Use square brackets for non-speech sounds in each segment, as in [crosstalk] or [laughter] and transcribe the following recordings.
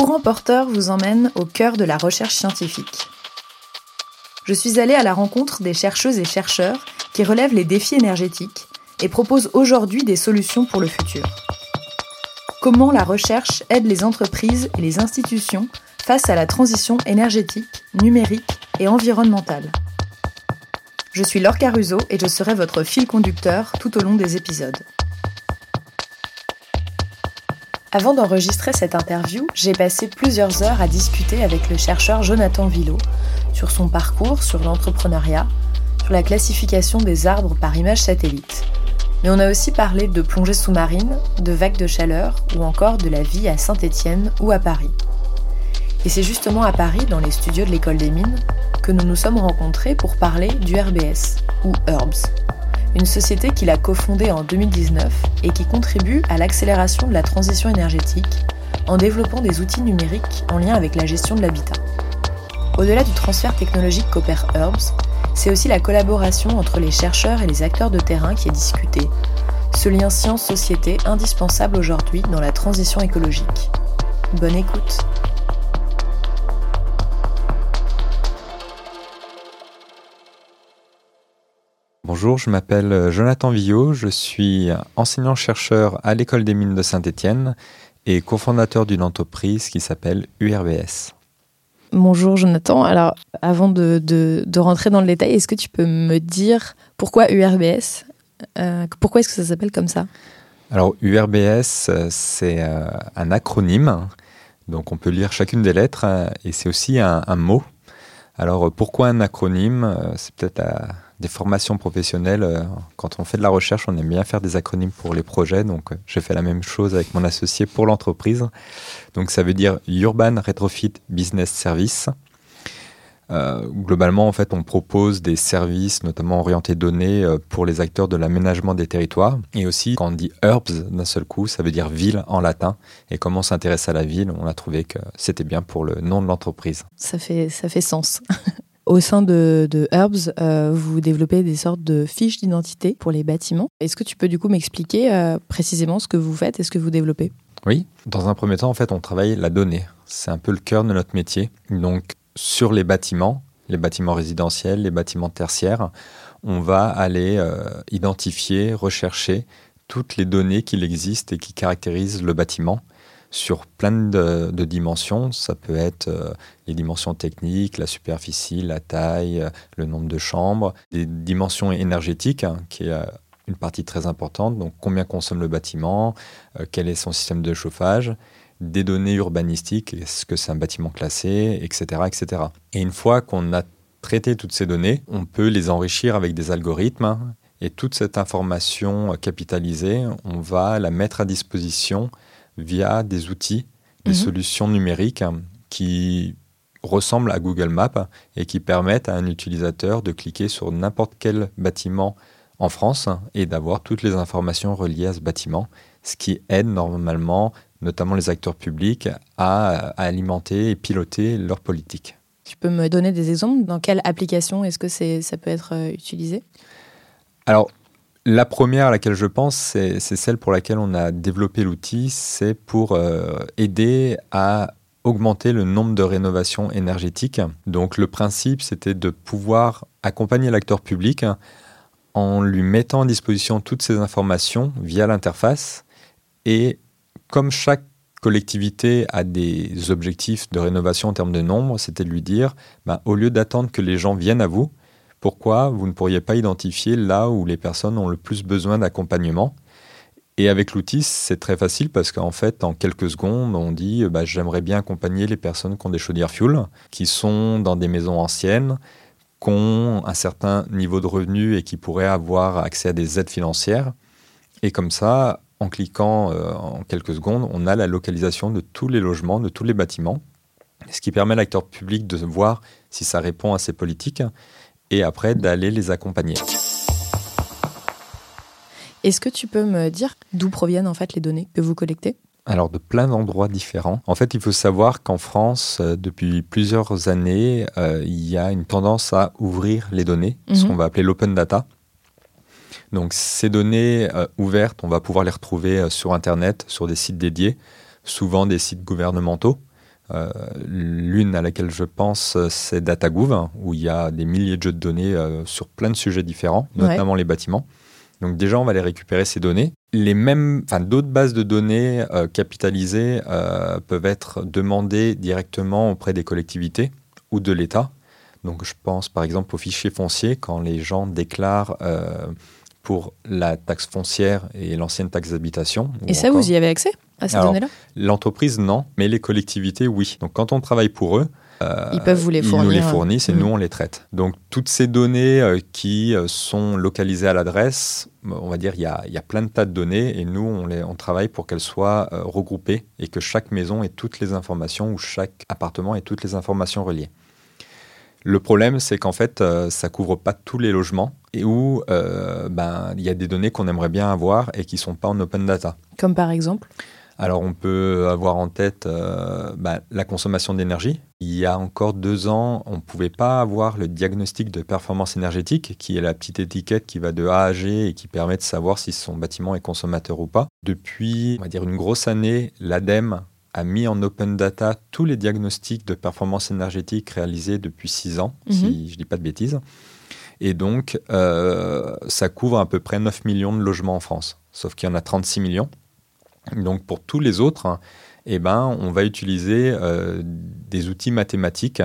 Courant Porteur vous emmène au cœur de la recherche scientifique. Je suis allée à la rencontre des chercheuses et chercheurs qui relèvent les défis énergétiques et proposent aujourd'hui des solutions pour le futur. Comment la recherche aide les entreprises et les institutions face à la transition énergétique, numérique et environnementale? Je suis Laure Caruso et je serai votre fil conducteur tout au long des épisodes. Avant d'enregistrer cette interview, j'ai passé plusieurs heures à discuter avec le chercheur Jonathan Villot sur son parcours, sur l'entrepreneuriat, sur la classification des arbres par image satellite. Mais on a aussi parlé de plongée sous-marine, de vagues de chaleur ou encore de la vie à Saint-Étienne ou à Paris. Et c'est justement à Paris, dans les studios de l'école des mines, que nous nous sommes rencontrés pour parler du RBS, ou Herbs, une société qu'il a cofondée en 2019 et qui contribue à l'accélération de la transition énergétique en développant des outils numériques en lien avec la gestion de l'habitat. Au-delà du transfert technologique qu'opère Herbs, c'est aussi la collaboration entre les chercheurs et les acteurs de terrain qui est discutée, ce lien science-société indispensable aujourd'hui dans la transition écologique. Bonne écoute Bonjour, je m'appelle euh, Jonathan Villot, je suis enseignant-chercheur à l'école des mines de Saint-Étienne et cofondateur d'une entreprise qui s'appelle URBS. Bonjour Jonathan, alors avant de, rentrer dans le détail, est-ce que tu peux me dire pourquoi URBS euh, Pourquoi est-ce que ça s'appelle comme ça? Alors URBS, euh, c'est un acronyme, donc on peut lire chacune des lettres et c'est aussi un, un mot. Alors pourquoi un acronyme? C'est peut-être à des formations professionnelles, euh, quand on fait de la recherche, on aime bien faire des acronymes pour les projets. Donc, euh, j'ai fait la même chose avec mon associé pour l'entreprise. Donc, ça veut dire Urban Retrofit Business Service. Euh, globalement, en fait, on propose des services, notamment orientés données, pour les acteurs de l'aménagement des territoires. Et aussi, quand on dit Herbs d'un seul coup, ça veut dire ville en latin. Et comment on s'intéresse à la ville, on a trouvé que c'était bien pour le nom de l'entreprise. Ça fait, ça fait sens. [laughs] Au sein de, Herbs, euh, vous développez des sortes de fiches d'identité pour les bâtiments. Est-ce que tu peux du coup m'expliquer euh, précisément ce que vous faites et ce que vous développez? Oui, dans un premier temps, en fait, on travaille la donnée. C'est un peu le cœur de notre métier. Donc, sur les bâtiments, les bâtiments résidentiels, les bâtiments tertiaires, on va aller euh, identifier, rechercher toutes les données qu'il existe et qui caractérisent le bâtiment sur plein de, dimensions. Ça peut être euh, les dimensions techniques, la superficie, la taille, euh, le nombre de chambres, des dimensions énergétiques, hein, qui est euh, une partie très importante. Donc combien consomme le bâtiment, quel est son système de chauffage, des données urbanistiques, est-ce que c'est un bâtiment classé, etc., etc. Et une fois qu'on a traité toutes ces données, on peut les enrichir avec des algorithmes. Hein, et toute cette information capitalisée, on va la mettre à disposition via des outils, des mhm. solutions numériques qui ressemblent à Google Maps et qui permettent à un utilisateur de cliquer sur n'importe quel bâtiment en France et d'avoir toutes les informations reliées à ce bâtiment, ce qui aide normalement notamment les acteurs publics à, alimenter et piloter leur politique. Tu peux me donner des exemples? Dans quelle application est-ce que ça peut être euh, utilisé? Alors, la première à laquelle je pense, c'est celle pour laquelle on a développé l'outil, c'est pour euh, aider à augmenter le nombre de rénovations énergétiques. Donc le principe, c'était de pouvoir accompagner l'acteur public en lui mettant à disposition toutes ces informations via l'interface. Et comme chaque collectivité a des objectifs de rénovation en termes de nombre, c'était de lui dire, ben, au lieu d'attendre que les gens viennent à vous, pourquoi vous ne pourriez pas identifier là où les personnes ont le plus besoin d'accompagnement. Et avec l'outil, c'est très facile parce qu'en fait, en quelques secondes, on dit bah, j'aimerais bien accompagner les personnes qui ont des chaudières fuel, qui sont dans des maisons anciennes, qui ont un certain niveau de revenu et qui pourraient avoir accès à des aides financières. Et comme ça, en cliquant euh, en quelques secondes, on a la localisation de tous les logements, de tous les bâtiments, ce qui permet à l'acteur public de voir si ça répond à ses politiques et après d'aller les accompagner. Est-ce que tu peux me dire d'où proviennent en fait les données que vous collectez? Alors de plein d'endroits différents. En fait, il faut savoir qu'en France, euh, depuis plusieurs années, euh, il y a une tendance à ouvrir les données, ce mhm. qu'on va appeler l'open data. Donc ces données euh, ouvertes, on va pouvoir les retrouver sur Internet, sur des sites dédiés, souvent des sites gouvernementaux. L'une à laquelle je pense, c'est DataGouv, où il y a des milliers de jeux de données sur plein de sujets différents, notamment les bâtiments. Donc déjà, on va aller récupérer ces données. Les mêmes, enfin d'autres bases de données capitalisées peuvent être demandées directement auprès des collectivités ou de l'État. Donc je pense par exemple aux fichiers fonciers quand les gens déclarent pour la taxe foncière et l'ancienne taxe d'habitation. Et ça, vous y avez accès? À ces données-là L'entreprise, non, mais les collectivités, oui. Donc quand on travaille pour eux, euh, ils peuvent vous les fournir. Ils nous les fournissent et mm. nous, on les traite. Donc toutes ces données euh, qui euh, sont localisées à l'adresse, on va dire, il y a, y a, plein de tas de données et nous, on, les, on travaille pour qu'elles soient regroupées et que chaque maison ait toutes les informations ou chaque appartement ait toutes les informations reliées. Le problème, c'est qu'en fait, euh, ça couvre pas tous les logements et où euh, ben, il y a des données qu'on aimerait bien avoir et qui sont pas en open data. Comme par exemple alors on peut avoir en tête euh, ben, la consommation d'énergie. Il y a encore deux ans, on ne pouvait pas avoir le diagnostic de performance énergétique, qui est la petite étiquette qui va de A à G et qui permet de savoir si son bâtiment est consommateur ou pas. Depuis, on va dire une grosse année, l'ADEME a mis en open data tous les diagnostics de performance énergétique réalisés depuis six ans, si mhm. je ne dis pas de bêtises. Et donc, euh, ça couvre à peu près 9 millions de logements en France, sauf qu'il y en a 36 millions. Donc, pour tous les autres, eh ben, on va utiliser euh, des outils mathématiques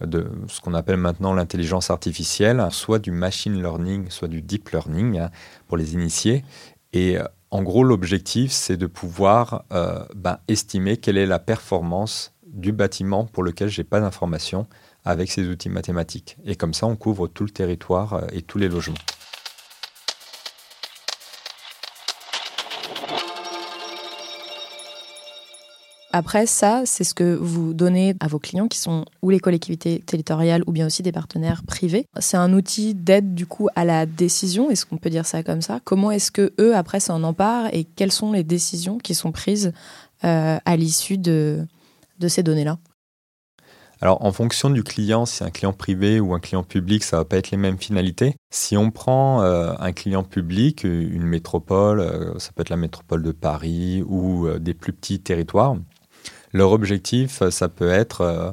de ce qu'on appelle maintenant l'intelligence artificielle, soit du machine learning, soit du deep learning hein, pour les initiés. Et euh, en gros, l'objectif, c'est de pouvoir euh, ben, estimer quelle est la performance du bâtiment pour lequel je n'ai pas d'information avec ces outils mathématiques. Et comme ça, on couvre tout le territoire et tous les logements. Après, ça, c'est ce que vous donnez à vos clients qui sont ou les collectivités territoriales ou bien aussi des partenaires privés. C'est un outil d'aide du coup à la décision, est-ce qu'on peut dire ça comme ça? Comment est-ce que eux après s'en emparent et quelles sont les décisions qui sont prises euh, à l'issue de, ces données-là? Alors, en fonction du client, si un client privé ou un client public, ça va pas être les mêmes finalités. Si on prend euh, un client public, une métropole, euh, ça peut être la métropole de Paris ou des plus petits territoires, leur objectif, euh, ça peut être euh,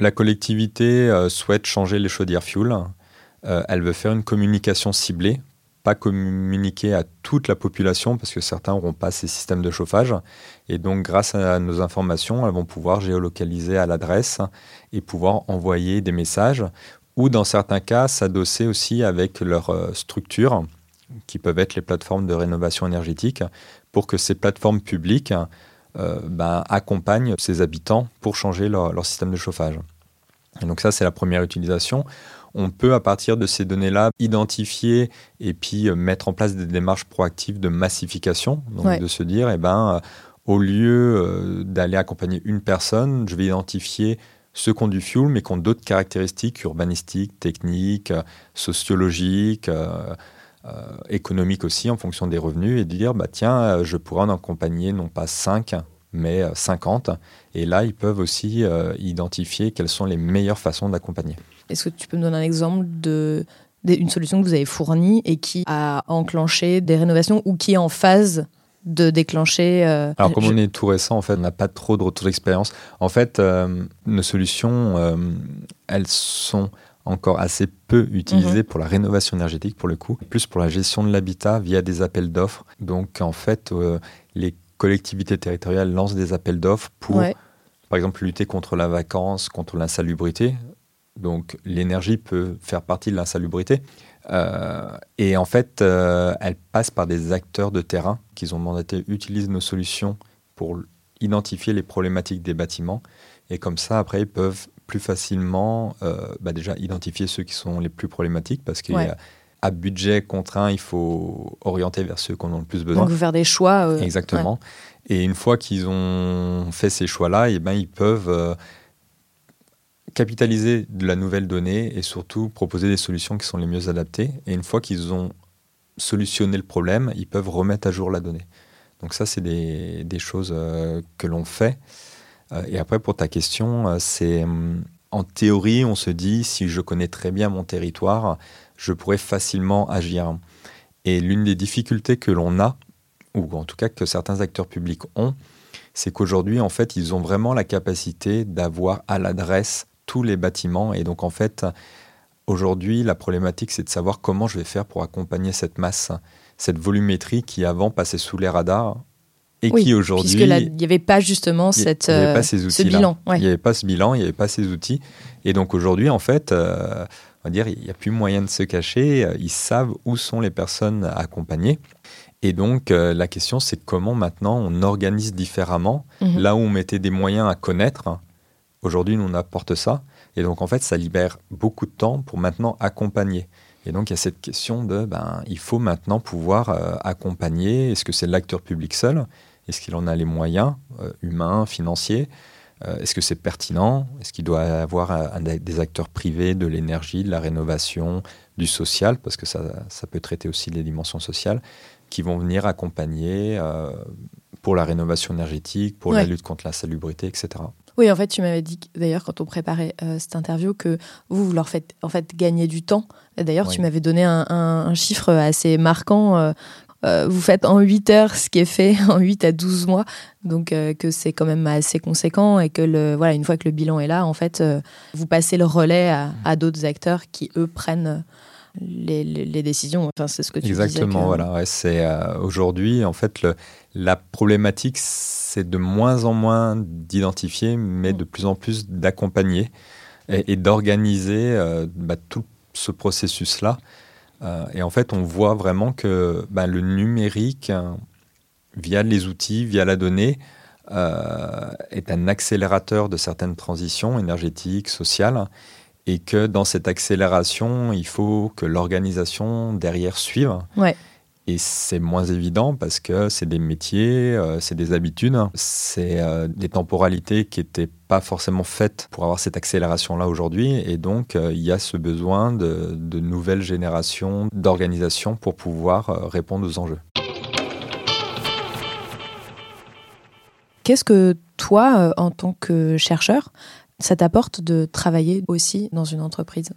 la collectivité euh, souhaite changer les chaudières fuel. elle veut faire une communication ciblée, pas communiquer à toute la population parce que certains n'auront pas ces systèmes de chauffage. Et donc, grâce à nos informations, elles vont pouvoir géolocaliser à l'adresse et pouvoir envoyer des messages ou, dans certains cas, s'adosser aussi avec leur structure qui peuvent être les plateformes de rénovation énergétique pour que ces plateformes publiques ben, accompagnent ses habitants pour changer leur, système de chauffage. Et donc ça, c'est la première utilisation. On peut, à partir de ces données-là, identifier et puis euh, mettre en place des démarches proactives de massification. Donc de se dire, eh ben, euh, au lieu d'aller accompagner une personne, je vais identifier ceux qui ont du fuel, mais qui ont d'autres caractéristiques urbanistiques, techniques, sociologiques, euh, économique aussi en fonction des revenus et de dire bah tiens euh, je pourrais en accompagner non pas 5 mais 50 euh, et là ils peuvent aussi identifier quelles sont les meilleures façons d'accompagner. Est-ce que tu peux me donner un exemple de d'une solution que vous avez fournie et qui a enclenché des rénovations ou qui est en phase de déclencher Alors comme on est tout récent, en fait, on n'a pas trop de retour d'expérience. En fait, nos solutions, elles sont encore assez peu utilisé mhm. pour la rénovation énergétique pour le coup, plus pour la gestion de l'habitat via des appels d'offres. Donc en fait, euh, les collectivités territoriales lancent des appels d'offres pour, par exemple, lutter contre la vacance, contre l'insalubrité. Donc l'énergie peut faire partie de l'insalubrité. Euh, et en fait, euh, elle passe par des acteurs de terrain qui ont mandaté utilisent nos solutions pour identifier les problématiques des bâtiments. Et comme ça, après, ils peuvent plus facilement euh, bah déjà identifier ceux qui sont les plus problématiques parce qu'à budget contraint, il faut orienter vers ceux qui en ont le plus besoin. Donc, faire des choix. Euh, Exactement. Et une fois qu'ils ont fait ces choix-là, et eh ben, ils peuvent euh, capitaliser de la nouvelle donnée et surtout proposer des solutions qui sont les mieux adaptées. Et une fois qu'ils ont solutionné le problème, ils peuvent remettre à jour la donnée. Donc ça, c'est des, des, choses que l'on fait. Euh, et après, pour ta question, euh, c'est hum, en théorie, on se dit, si je connais très bien mon territoire, je pourrais facilement agir. Et l'une des difficultés que l'on a, ou en tout cas que certains acteurs publics ont, c'est qu'aujourd'hui, en fait, ils ont vraiment la capacité d'avoir à l'adresse tous les bâtiments. Et donc, en fait, aujourd'hui, la problématique, c'est de savoir comment je vais faire pour accompagner cette masse, cette volumétrie qui avant passait sous les radars et qui aujourd'hui. Il n'y avait pas justement cette, ce bilan. Il n'y avait pas ce bilan, il n'y avait pas ces outils. Et donc aujourd'hui, en fait, euh, on va dire, il n'y a plus moyen de se cacher. Ils savent où sont les personnes accompagnées. Et donc, euh, la question, c'est comment maintenant on organise différemment. Mhm. Là où on mettait des moyens à connaître, aujourd'hui, nous, on apporte ça. Et donc, en fait, ça libère beaucoup de temps pour maintenant accompagner. Et donc, il y a cette question de, ben, il faut maintenant pouvoir euh, accompagner. Est-ce que c'est l'acteur public seul? Est-ce qu'il en a les moyens euh, humains, financiers Est-ce que c'est pertinent Est-ce qu'il doit avoir des acteurs privés de l'énergie, de la rénovation, du social Parce que ça, ça peut traiter aussi les dimensions sociales qui vont venir accompagner euh, pour la rénovation énergétique, pour la lutte contre l'insalubrité, etc. Oui, en fait, tu m'avais dit d'ailleurs quand on préparait euh, cette interview que vous, vous leur faites en fait gagner du temps. D'ailleurs, tu m'avais donné un, chiffre assez marquant. Euh, vous faites en 8 heures ce qui est fait [laughs] en 8 à 12 mois, donc que c'est quand même assez conséquent et que le, voilà, une fois que le bilan est là, en fait, vous passez le relais à, à d'autres acteurs qui, eux, prennent les, décisions. Enfin, c'est ce que tu Exactement, voilà. c'est euh, aujourd'hui, en fait, le, la problématique, c'est de moins en moins d'identifier, mais de plus en plus d'accompagner et, d'organiser euh, bah, tout ce processus-là. Euh, et en fait, on voit vraiment que bah, le numérique, via les outils, via la donnée, est un accélérateur de certaines transitions énergétiques, sociales et que dans cette accélération, il faut que l'organisation derrière suive. Ouais. Et c'est moins évident parce que c'est des métiers, euh, c'est des habitudes, c'est euh, des temporalités qui n'étaient pas forcément faites pour avoir cette accélération-là aujourd'hui. Et donc, euh, il y a ce besoin de, de nouvelles générations d'organisation pour pouvoir répondre aux enjeux. Qu'est-ce que toi, en tant que chercheur, ça t'apporte de travailler aussi dans une entreprise?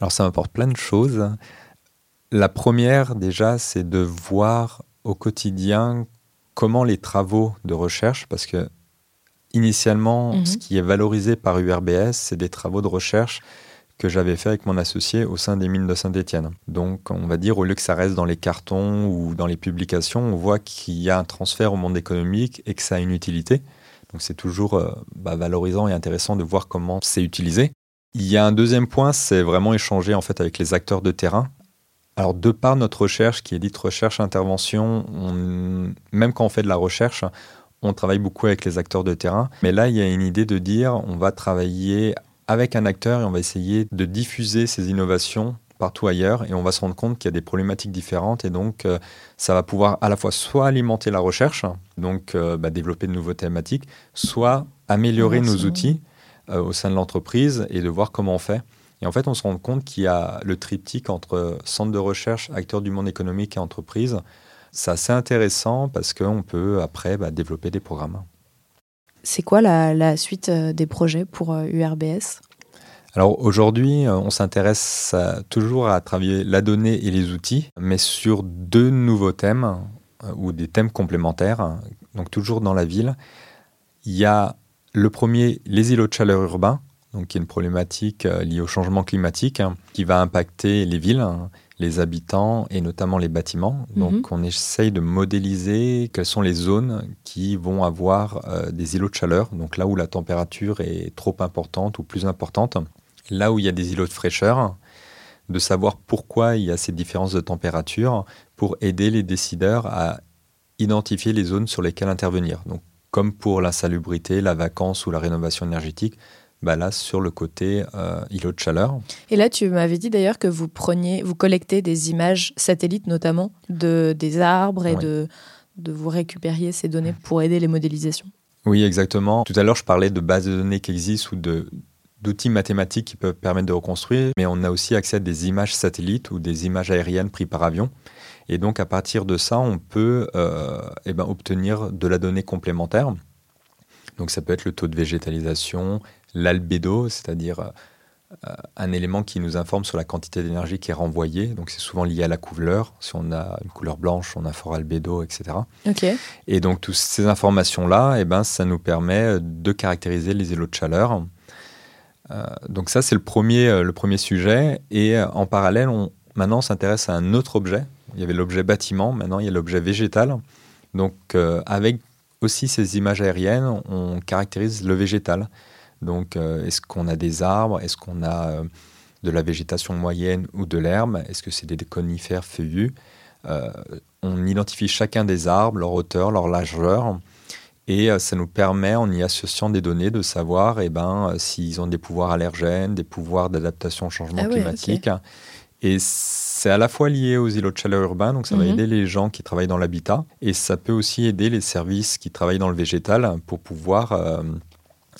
Alors ça m'apporte plein de choses. La première déjà, c'est de voir au quotidien comment les travaux de recherche, parce que initialement, mhm. ce qui est valorisé par URBS, c'est des travaux de recherche que j'avais fait avec mon associé au sein des mines de Saint-Étienne. Donc, on va dire, au lieu que ça reste dans les cartons ou dans les publications, on voit qu'il y a un transfert au monde économique et que ça a une utilité. Donc c'est toujours euh, bah, valorisant et intéressant de voir comment c'est utilisé. Il y a un deuxième point, c'est vraiment échanger en fait avec les acteurs de terrain. Alors de par notre recherche qui est dite recherche intervention, même quand on fait de la recherche, on travaille beaucoup avec les acteurs de terrain. Mais là, il y a une idée de dire on va travailler avec un acteur et on va essayer de diffuser ces innovations partout ailleurs et on va se rendre compte qu'il y a des problématiques différentes et donc euh, ça va pouvoir à la fois soit alimenter la recherche, donc euh, bah, développer de nouveaux thématiques, soit améliorer nos outils euh, au sein de l'entreprise et de voir comment on fait. Et en fait, on se rend compte qu'il y a le triptyque entre centre de recherche, acteurs du monde économique et entreprise. C'est assez intéressant parce qu'on peut après bah, développer des programmes. C'est quoi la, la, suite des projets pour URBS alors aujourd'hui, euh, on s'intéresse toujours à travailler la donnée et les outils, mais sur deux nouveaux thèmes euh, ou des thèmes complémentaires, donc toujours dans la ville. Il y a le premier, les îlots de chaleur urbains, donc qui est une problématique euh, liée au changement climatique hein, qui va impacter les villes, hein, les habitants et notamment les bâtiments. Mhm. Donc on essaye de modéliser quelles sont les zones qui vont avoir des îlots de chaleur, donc là où la température est trop importante ou plus importante là où il y a des îlots de fraîcheur, de savoir pourquoi il y a ces différences de température pour aider les décideurs à identifier les zones sur lesquelles intervenir. Donc, comme pour l'insalubrité, la vacance ou la rénovation énergétique, bah là sur le côté euh, îlot de chaleur. Et là, tu m'avais dit d'ailleurs que vous preniez, vous collectez des images satellites notamment de des arbres et de de vous récupériez ces données pour aider les modélisations. Oui, exactement. Tout à l'heure, je parlais de bases de données qui existent ou de d'outils mathématiques qui peuvent permettre de reconstruire, mais on a aussi accès à des images satellites ou des images aériennes prises par avion. Et donc à partir de ça, on peut euh, eh ben, obtenir de la donnée complémentaire. Donc ça peut être le taux de végétalisation, l'albédo, c'est-à-dire un élément qui nous informe sur la quantité d'énergie qui est renvoyée. Donc c'est souvent lié à la couleur. Si on a une couleur blanche, on a fort albédo, etc. Et donc toutes ces informations-là, eh ben, ça nous permet de caractériser les îlots de chaleur. Euh, donc ça, c'est le premier, euh, le premier sujet. Et euh, en parallèle, on, maintenant, on s'intéresse à un autre objet. Il y avait l'objet bâtiment, maintenant il y a l'objet végétal. Donc avec aussi ces images aériennes, on caractérise le végétal. Donc, euh, est-ce qu'on a des arbres? Est-ce qu'on a euh, de la végétation moyenne ou de l'herbe? Est-ce que c'est des conifères feuillus? Euh, On identifie chacun des arbres, leur hauteur, leur largeur. Et ça nous permet, en y associant des données, de savoir eh ben, s'ils ont des pouvoirs allergènes, des pouvoirs d'adaptation au changement ah climatique. Et c'est à la fois lié aux îlots de chaleur urbains, donc ça va mhm. aider les gens qui travaillent dans l'habitat, et ça peut aussi aider les services qui travaillent dans le végétal pour pouvoir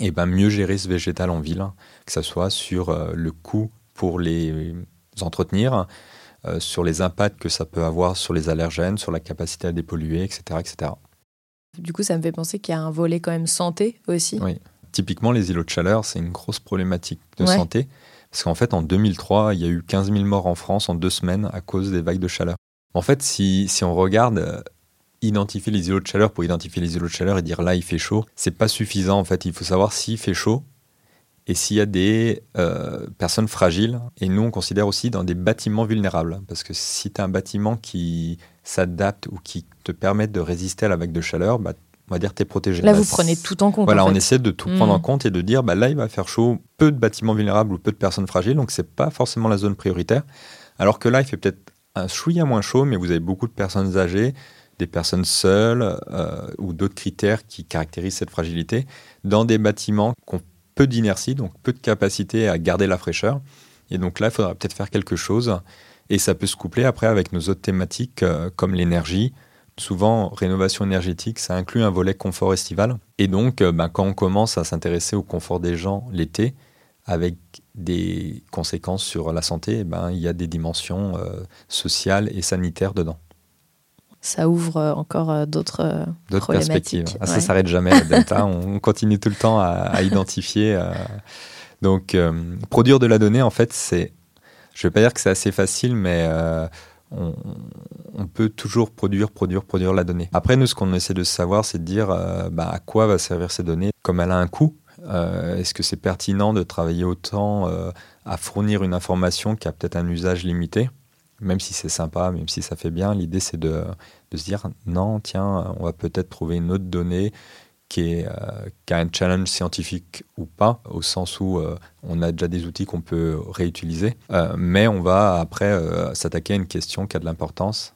et ben mieux gérer ce végétal en ville, que ce soit sur euh, le coût pour les entretenir, euh, sur les impacts que ça peut avoir sur les allergènes, sur la capacité à dépolluer, etc. etc. Du coup, ça me fait penser qu'il y a un volet quand même santé aussi. Oui. Typiquement, les îlots de chaleur, c'est une grosse problématique de santé. Parce qu'en fait, en 2003, il y a eu 15 000 morts en France en deux semaines à cause des vagues de chaleur. En fait, si, si on regarde euh, identifier les îlots de chaleur pour identifier les îlots de chaleur et dire là il fait chaud, c'est pas suffisant en fait. Il faut savoir s'il fait chaud et s'il y a des euh, personnes fragiles. Et nous on considère aussi dans des bâtiments vulnérables parce que si tu as un bâtiment qui s'adapte ou qui te permet de résister à la vague de chaleur, bah, on va dire tu es protégé. Là, vous prenez tout en compte. Voilà, on essaie de tout prendre en hmm. compte et de dire bah, là il va faire chaud, peu de bâtiments vulnérables ou peu de personnes fragiles, donc c'est pas forcément la zone prioritaire. Alors que là, il fait peut-être un chouïa moins chaud, mais vous avez beaucoup de personnes âgées, des personnes seules euh, ou d'autres critères qui caractérisent cette fragilité dans des bâtiments qui ont peu d'inertie, donc peu de capacité à garder la fraîcheur. Et donc là, il faudra peut-être faire quelque chose. Et ça peut se coupler après avec nos autres thématiques euh, comme l'énergie. Souvent, rénovation énergétique, ça inclut un volet confort estival. Et donc, euh, ben, quand on commence à s'intéresser au confort des gens l'été, avec des conséquences sur la santé, eh ben, il y a des dimensions sociales et sanitaires dedans ça ouvre euh, encore euh, d'autres euh, perspectives. Ah, ça ne s'arrête jamais, la Delta. [laughs] on continue tout le temps à, identifier. Donc, produire de la donnée, en fait, c'est. Je ne vais pas dire que c'est assez facile, mais on, peut toujours produire, produire, produire la donnée. Après, nous, ce qu'on essaie de savoir, c'est de dire bah, à quoi va servir ces données, comme elle a un coût. Est-ce que c'est pertinent de travailler autant à fournir une information qui a peut-être un usage limité? Même si c'est sympa, même si ça fait bien, l'idée c'est de, se dire non, tiens, on va peut-être trouver une autre donnée qui, euh, a un challenge scientifique ou pas, au sens où euh, on a déjà des outils qu'on peut réutiliser, euh, mais on va après s'attaquer à une question qui a de l'importance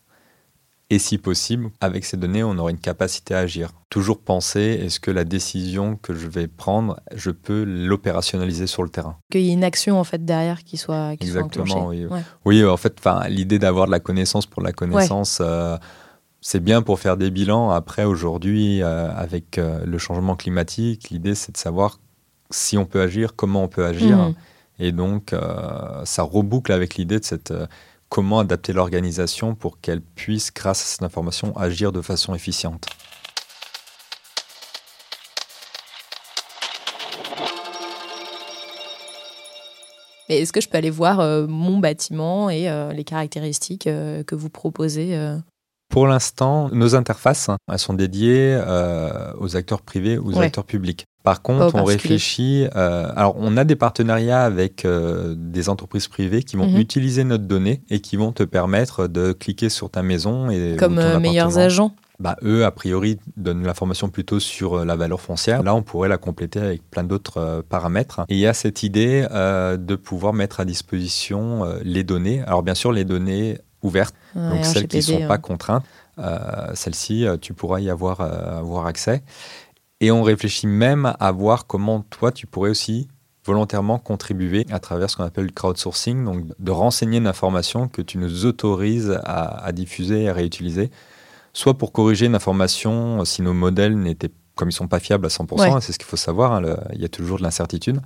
et si possible, avec ces données, on aura une capacité à agir. Toujours penser, est-ce que la décision que je vais prendre, je peux l'opérationnaliser sur le terrain? Qu'il y ait une action en fait derrière qui soit qui Exactement, oui. Oui, en fait, l'idée d'avoir de la connaissance pour la connaissance, euh, c'est bien pour faire des bilans. Après, aujourd'hui, euh, avec euh, le changement climatique, l'idée c'est de savoir si on peut agir, comment on peut agir. Mmh. Et donc, ça reboucle avec l'idée de cette comment adapter l'organisation pour qu'elle puisse, grâce à cette information, agir de façon efficiente. Mais est-ce que je peux aller voir euh, mon bâtiment et euh, les caractéristiques euh, que vous proposez Pour l'instant, nos interfaces, hein, elles sont dédiées aux acteurs privés ou aux acteurs publics. Par contre, on réfléchit. Euh, alors, on a des partenariats avec euh, des entreprises privées qui vont mhm. utiliser notre donnée et qui vont te permettre de cliquer sur ta maison et comme euh, meilleurs agents. Bah, eux, a priori, donnent l'information plutôt sur la valeur foncière. Là, on pourrait la compléter avec plein d'autres paramètres. Et il y a cette idée de pouvoir mettre à disposition les données. Alors, bien sûr, les données ouvertes, donc celles qui ne sont pas contraintes. Celles-ci, tu pourras y avoir, avoir accès. Et on réfléchit même à voir comment toi, tu pourrais aussi volontairement contribuer à travers ce qu'on appelle le crowdsourcing, donc de renseigner une information que tu nous autorises à, diffuser et à réutiliser, soit pour corriger une information si nos modèles n'étaient, comme ils sont pas fiables à 100%, c'est ce qu'il faut savoir, hein, il y a toujours de l'incertitude,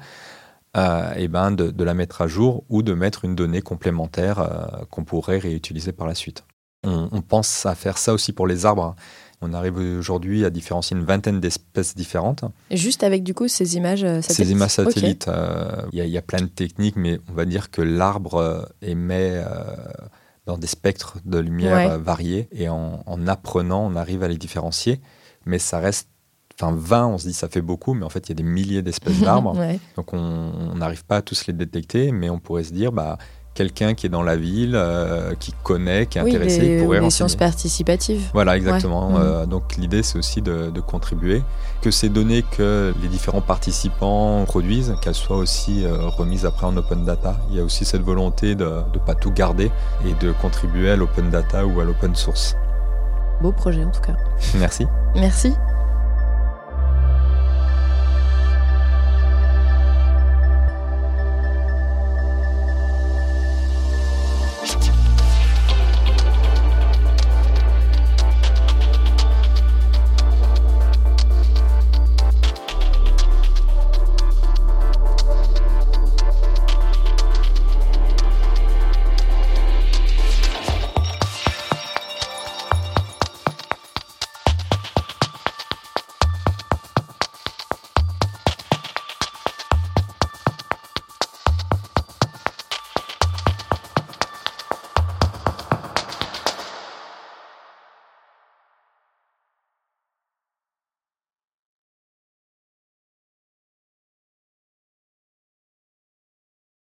euh, et ben de, la mettre à jour ou de mettre une donnée complémentaire euh, qu'on pourrait réutiliser par la suite. On, on, pense à faire ça aussi pour les arbres. Hein On arrive aujourd'hui à différencier une vingtaine d'espèces différentes. Juste avec du coup ces images euh, satellites. Ces images satellites, euh, il y, a plein de techniques, mais on va dire que l'arbre euh, émet dans des spectres de lumière variés, et en, apprenant, on arrive à les différencier, mais ça reste Enfin, 20, on se dit ça fait beaucoup, mais en fait, il y a des milliers d'espèces d'arbres. [laughs] Donc, on n'arrive pas à tous les détecter, mais on pourrait se dire, bah, quelqu'un qui est dans la ville, euh, qui connaît, qui est intéressé, il pourrait sciences participatives. Voilà, exactement. Euh, donc l'idée, c'est aussi de, contribuer, que ces données que les différents participants produisent, qu'elles soient aussi euh, remises après en open data. Il y a aussi cette volonté de ne pas tout garder et de contribuer à l'open data ou à l'open source. Beau projet en tout cas. [laughs] Merci. Merci.